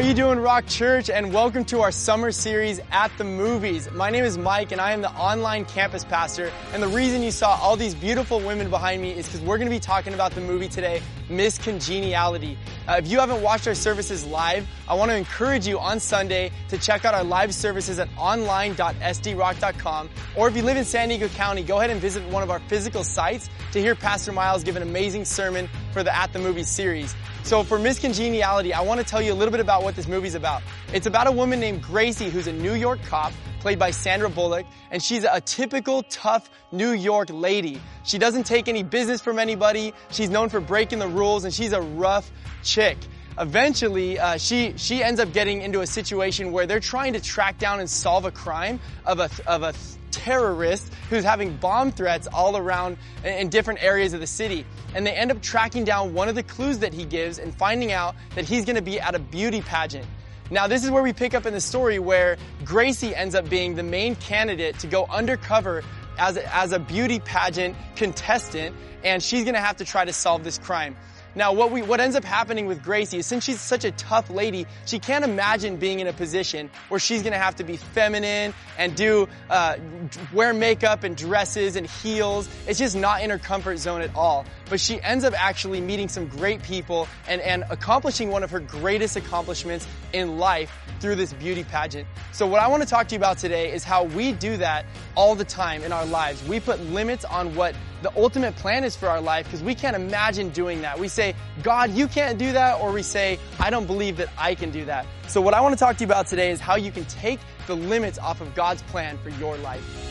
How you doing, Rock Church? And welcome to our summer series at the movies. My name is Mike, and I am the online campus pastor. And the reason you saw all these beautiful women behind me is because we're going to be talking about the movie today, Miss Congeniality. Uh, if you haven't watched our services live, I want to encourage you on Sunday to check out our live services at online.sdrock.com. Or if you live in San Diego County, go ahead and visit one of our physical sites to hear Pastor Miles give an amazing sermon for the At the Movies series. So for Miss Congeniality, I want to tell you a little bit about what this movie's about. It's about a woman named Gracie who's a New York cop played by Sandra Bullock, and she's a typical tough New York lady. She doesn't take any business from anybody. She's known for breaking the rules, and she's a rough chick. Eventually, uh, she she ends up getting into a situation where they're trying to track down and solve a crime of a of a terrorist who's having bomb threats all around in different areas of the city. And they end up tracking down one of the clues that he gives and finding out that he's going to be at a beauty pageant. Now, this is where we pick up in the story where Gracie ends up being the main candidate to go undercover as a, as a beauty pageant contestant, and she's going to have to try to solve this crime. Now, what we, what ends up happening with Gracie is since she's such a tough lady, she can't imagine being in a position where she's gonna have to be feminine and do, uh, wear makeup and dresses and heels. It's just not in her comfort zone at all. But she ends up actually meeting some great people and, and accomplishing one of her greatest accomplishments in life through this beauty pageant. So what I want to talk to you about today is how we do that all the time in our lives. We put limits on what the ultimate plan is for our life because we can't imagine doing that. We say, God, you can't do that, or we say, I don't believe that I can do that. So what I want to talk to you about today is how you can take the limits off of God's plan for your life.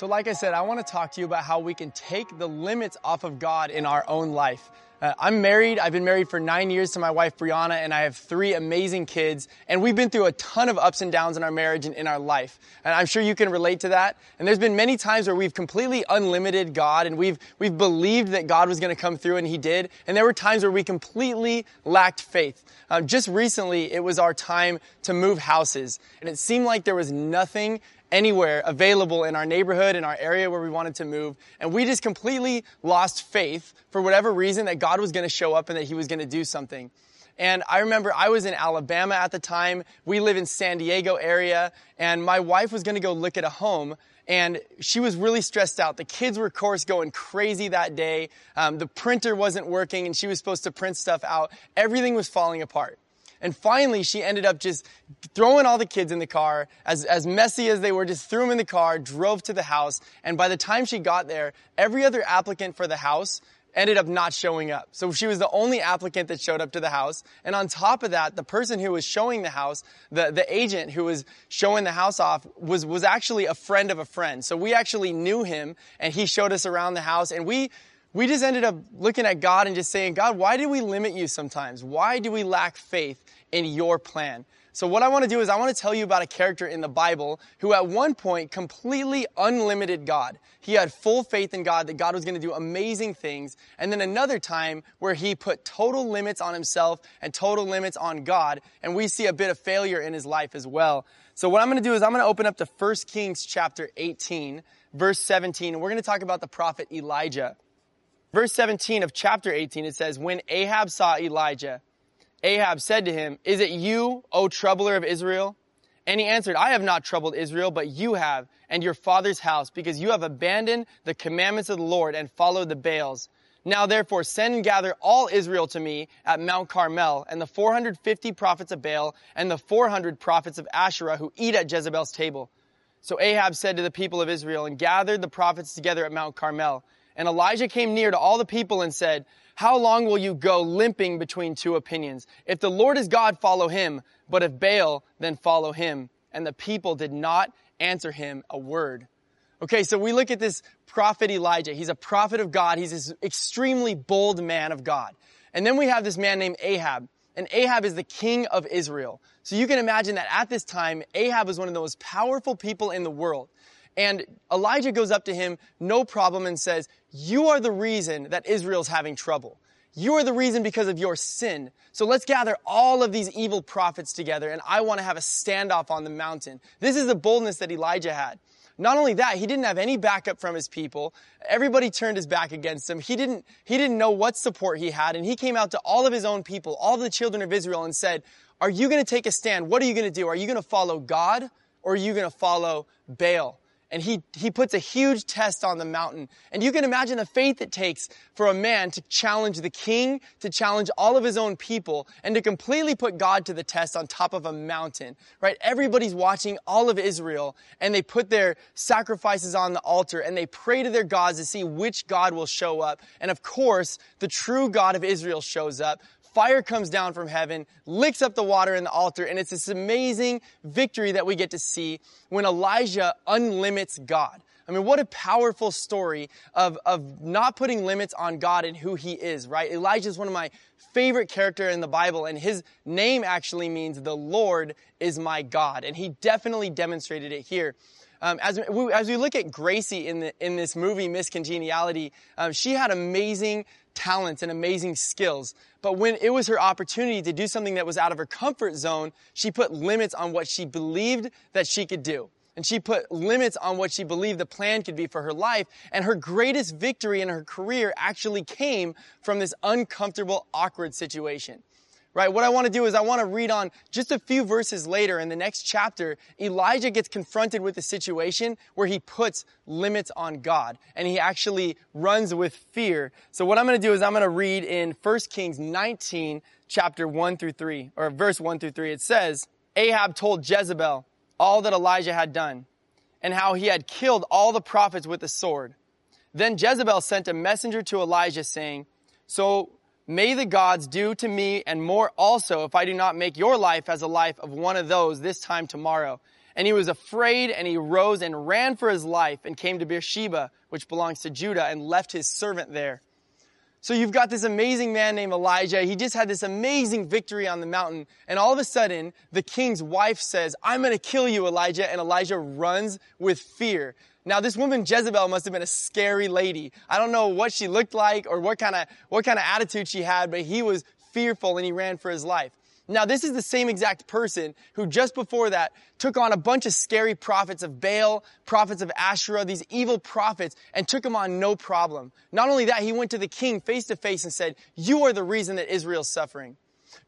So, like I said, I want to talk to you about how we can take the limits off of God in our own life. Uh, I'm married. I've been married for nine years to my wife, Brianna, and I have three amazing kids. And we've been through a ton of ups and downs in our marriage and in our life. And I'm sure you can relate to that. And there's been many times where we've completely unlimited God and we've, we've believed that God was going to come through and He did. And there were times where we completely lacked faith. Um, just recently, it was our time to move houses. And it seemed like there was nothing anywhere available in our neighborhood, in our area where we wanted to move. And we just completely lost faith for whatever reason that God was going to show up and that He was going to do something. And I remember I was in Alabama at the time. We live in San Diego area and my wife was going to go look at a home and she was really stressed out. The kids were, of course, going crazy that day. Um, the printer wasn't working and she was supposed to print stuff out. Everything was falling apart. And finally, she ended up just throwing all the kids in the car, as, as messy as they were, just threw them in the car, drove to the house. And by the time she got there, every other applicant for the house ended up not showing up. So she was the only applicant that showed up to the house. And on top of that, the person who was showing the house, the, the agent who was showing the house off was, was actually a friend of a friend. So we actually knew him and he showed us around the house and we, we just ended up looking at God and just saying, God, why do we limit you sometimes? Why do we lack faith in your plan? So what I want to do is I want to tell you about a character in the Bible who at one point completely unlimited God. He had full faith in God that God was going to do amazing things. And then another time where he put total limits on himself and total limits on God. And we see a bit of failure in his life as well. So what I'm going to do is I'm going to open up to 1 Kings chapter 18, verse 17. And we're going to talk about the prophet Elijah. Verse 17 of chapter 18, it says, When Ahab saw Elijah, Ahab said to him, Is it you, O troubler of Israel? And he answered, I have not troubled Israel, but you have, and your father's house, because you have abandoned the commandments of the Lord and followed the Baals. Now therefore send and gather all Israel to me at Mount Carmel, and the 450 prophets of Baal, and the 400 prophets of Asherah who eat at Jezebel's table. So Ahab said to the people of Israel, and gathered the prophets together at Mount Carmel. And Elijah came near to all the people and said, How long will you go limping between two opinions? If the Lord is God, follow him. But if Baal, then follow him. And the people did not answer him a word. Okay, so we look at this prophet Elijah. He's a prophet of God. He's this extremely bold man of God. And then we have this man named Ahab. And Ahab is the king of Israel. So you can imagine that at this time, Ahab was one of the most powerful people in the world. And Elijah goes up to him, no problem, and says, You are the reason that Israel's having trouble. You are the reason because of your sin. So let's gather all of these evil prophets together, and I want to have a standoff on the mountain. This is the boldness that Elijah had. Not only that, he didn't have any backup from his people. Everybody turned his back against him. He didn't, he didn't know what support he had. And he came out to all of his own people, all the children of Israel and said, are you going to take a stand? What are you going to do? Are you going to follow God or are you going to follow Baal? And he, he puts a huge test on the mountain. And you can imagine the faith it takes for a man to challenge the king, to challenge all of his own people, and to completely put God to the test on top of a mountain, right? Everybody's watching all of Israel, and they put their sacrifices on the altar, and they pray to their gods to see which God will show up. And of course, the true God of Israel shows up, fire comes down from heaven, licks up the water in the altar, and it's this amazing victory that we get to see when Elijah unlimits God. I mean, what a powerful story of, of not putting limits on God and who he is, right? Elijah is one of my favorite character in the Bible, and his name actually means the Lord is my God. And he definitely demonstrated it here. Um, as, we, as we look at Gracie in, the, in this movie, Miss Congeniality, um, she had amazing talents and amazing skills. But when it was her opportunity to do something that was out of her comfort zone, she put limits on what she believed that she could do. And she put limits on what she believed the plan could be for her life. And her greatest victory in her career actually came from this uncomfortable, awkward situation right? What I want to do is I want to read on just a few verses later in the next chapter. Elijah gets confronted with a situation where he puts limits on God and he actually runs with fear. So what I'm going to do is I'm going to read in 1 Kings 19, chapter 1 through 3, or verse 1 through 3. It says, Ahab told Jezebel all that Elijah had done and how he had killed all the prophets with the sword. Then Jezebel sent a messenger to Elijah saying, so May the gods do to me and more also if I do not make your life as a life of one of those this time tomorrow. And he was afraid and he rose and ran for his life and came to Beersheba, which belongs to Judah, and left his servant there. So you've got this amazing man named Elijah. He just had this amazing victory on the mountain. And all of a sudden, the king's wife says, I'm going to kill you, Elijah. And Elijah runs with fear. Now, this woman Jezebel must have been a scary lady. I don't know what she looked like or what kind of, what kind of attitude she had, but he was fearful and he ran for his life. Now, this is the same exact person who just before that took on a bunch of scary prophets of Baal, prophets of Asherah, these evil prophets, and took them on no problem. Not only that, he went to the king face to face and said, you are the reason that Israel's suffering.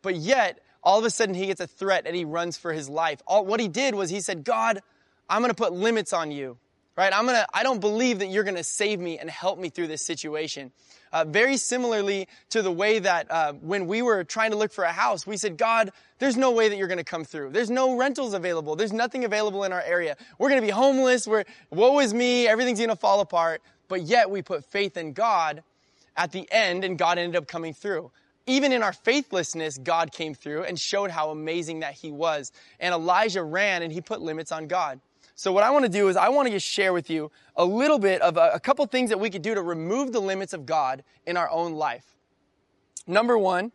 But yet, all of a sudden he gets a threat and he runs for his life. All, what he did was he said, God, I'm going to put limits on you right? I'm gonna, I don't believe that you're gonna save me and help me through this situation. Uh, very similarly to the way that uh, when we were trying to look for a house, we said, God, there's no way that you're gonna come through. There's no rentals available. There's nothing available in our area. We're gonna be homeless. We're, woe is me. Everything's gonna fall apart. But yet we put faith in God at the end and God ended up coming through even in our faithlessness, God came through and showed how amazing that he was. And Elijah ran and he put limits on God. So what I want to do is I want to just share with you a little bit of a, a couple things that we could do to remove the limits of God in our own life. Number one,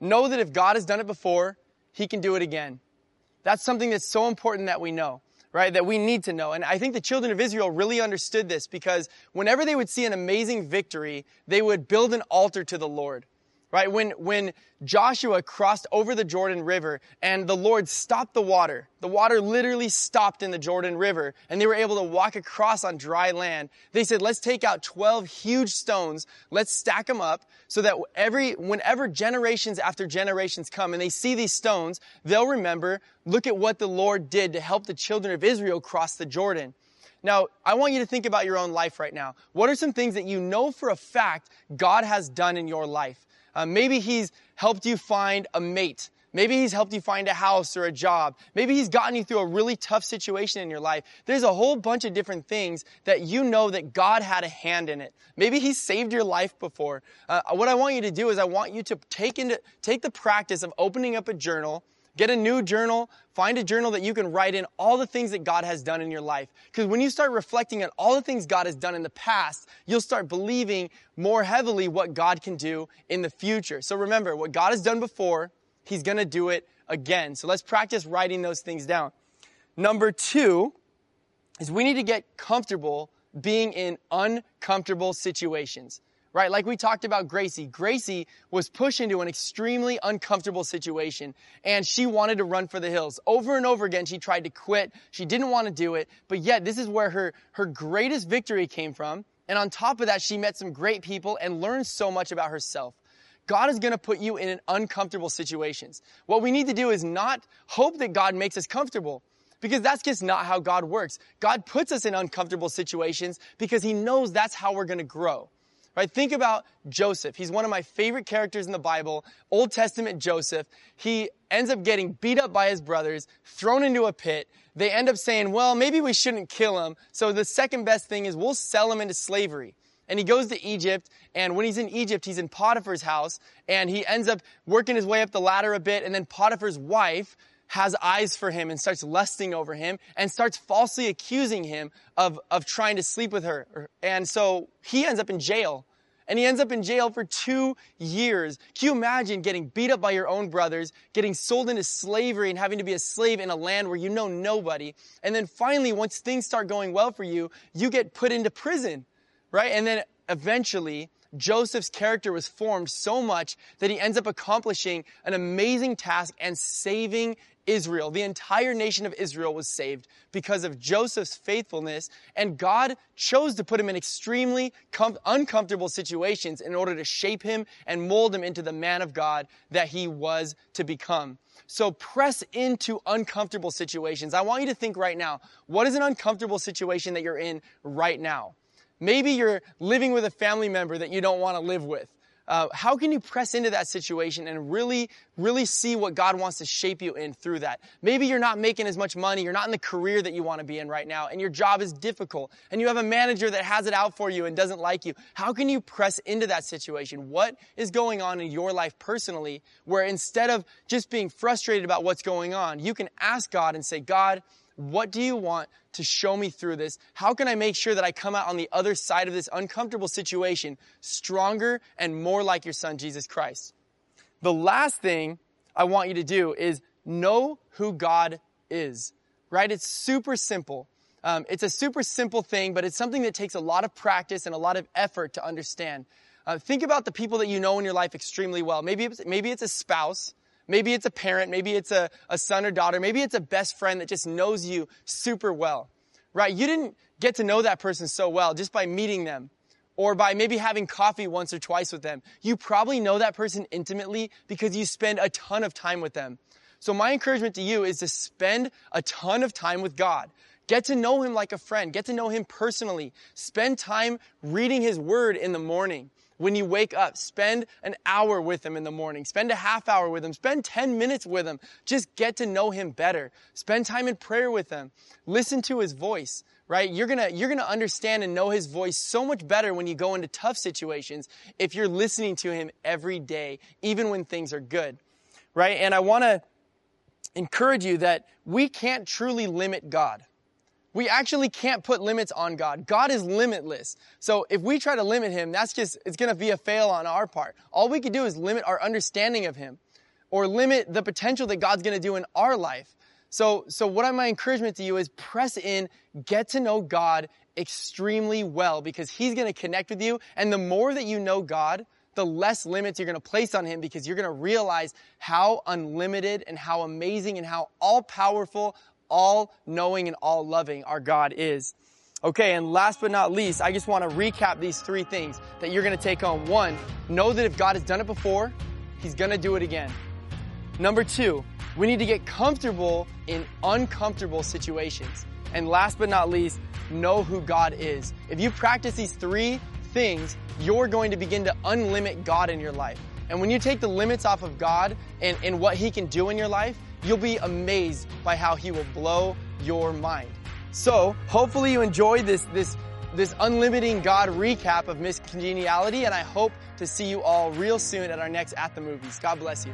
know that if God has done it before, he can do it again. That's something that's so important that we know, right? That we need to know. And I think the children of Israel really understood this because whenever they would see an amazing victory, they would build an altar to the Lord right? When, when Joshua crossed over the Jordan River and the Lord stopped the water, the water literally stopped in the Jordan River and they were able to walk across on dry land. They said, let's take out 12 huge stones. Let's stack them up so that every, whenever generations after generations come and they see these stones, they'll remember, look at what the Lord did to help the children of Israel cross the Jordan. Now, I want you to think about your own life right now. What are some things that you know for a fact God has done in your life? Uh, maybe he's helped you find a mate. Maybe he's helped you find a house or a job. Maybe he's gotten you through a really tough situation in your life. There's a whole bunch of different things that you know that God had a hand in it. Maybe he's saved your life before. Uh, what I want you to do is I want you to take into, take the practice of opening up a journal Get a new journal. Find a journal that you can write in all the things that God has done in your life. Because when you start reflecting on all the things God has done in the past, you'll start believing more heavily what God can do in the future. So remember, what God has done before, He's going to do it again. So let's practice writing those things down. Number two is we need to get comfortable being in uncomfortable situations right? Like we talked about Gracie. Gracie was pushed into an extremely uncomfortable situation and she wanted to run for the hills. Over and over again, she tried to quit. She didn't want to do it, but yet this is where her, her greatest victory came from. And on top of that, she met some great people and learned so much about herself. God is going to put you in uncomfortable situations. What we need to do is not hope that God makes us comfortable because that's just not how God works. God puts us in uncomfortable situations because he knows that's how we're going to grow. Right? Think about Joseph. He's one of my favorite characters in the Bible, Old Testament Joseph. He ends up getting beat up by his brothers, thrown into a pit. They end up saying, well, maybe we shouldn't kill him. So the second best thing is we'll sell him into slavery. And he goes to Egypt, and when he's in Egypt, he's in Potiphar's house, and he ends up working his way up the ladder a bit, and then Potiphar's wife has eyes for him and starts lusting over him and starts falsely accusing him of, of trying to sleep with her. And so he ends up in jail. And he ends up in jail for two years. Can you imagine getting beat up by your own brothers, getting sold into slavery and having to be a slave in a land where you know nobody? And then finally, once things start going well for you, you get put into prison, right? And then eventually, Joseph's character was formed so much that he ends up accomplishing an amazing task and saving Israel. The entire nation of Israel was saved because of Joseph's faithfulness, and God chose to put him in extremely com- uncomfortable situations in order to shape him and mold him into the man of God that he was to become. So press into uncomfortable situations. I want you to think right now, what is an uncomfortable situation that you're in right now? Maybe you're living with a family member that you don't want to live with. Uh, how can you press into that situation and really, really see what God wants to shape you in through that? Maybe you're not making as much money, you're not in the career that you want to be in right now, and your job is difficult, and you have a manager that has it out for you and doesn't like you. How can you press into that situation? What is going on in your life personally where instead of just being frustrated about what's going on, you can ask God and say, God, what do you want to show me through this? How can I make sure that I come out on the other side of this uncomfortable situation stronger and more like your son, Jesus Christ? The last thing I want you to do is know who God is, right? It's super simple. Um, it's a super simple thing, but it's something that takes a lot of practice and a lot of effort to understand. Uh, think about the people that you know in your life extremely well. Maybe it's, maybe it's a spouse. Maybe it's a parent, maybe it's a, a son or daughter, maybe it's a best friend that just knows you super well, right? You didn't get to know that person so well just by meeting them or by maybe having coffee once or twice with them. You probably know that person intimately because you spend a ton of time with them. So my encouragement to you is to spend a ton of time with God. Get to know Him like a friend. Get to know Him personally. Spend time reading His Word in the morning. When you wake up, spend an hour with him in the morning. Spend a half hour with him. Spend 10 minutes with him. Just get to know him better. Spend time in prayer with him. Listen to his voice, right? You're gonna, you're gonna understand and know his voice so much better when you go into tough situations if you're listening to him every day, even when things are good, right? And I wanna encourage you that we can't truly limit God. We actually can't put limits on God. God is limitless. So if we try to limit Him, that's just, it's gonna be a fail on our part. All we can do is limit our understanding of Him or limit the potential that God's gonna do in our life. So, so what my encouragement to you is press in, get to know God extremely well because He's gonna connect with you. And the more that you know God, the less limits you're going to place on him because you're going to realize how unlimited and how amazing and how all powerful, all knowing and all loving our God is. Okay, and last but not least, I just want to recap these three things that you're going to take home. One, know that if God has done it before, He's going to do it again. Number two, we need to get comfortable in uncomfortable situations. And last but not least, know who God is. If you practice these three things, you're going to begin to unlimit God in your life. And when you take the limits off of God and, and what He can do in your life, you'll be amazed by how He will blow your mind. So, hopefully you enjoyed this, this, this unlimiting God recap of Miss Congeniality, and I hope to see you all real soon at our next At the Movies. God bless you.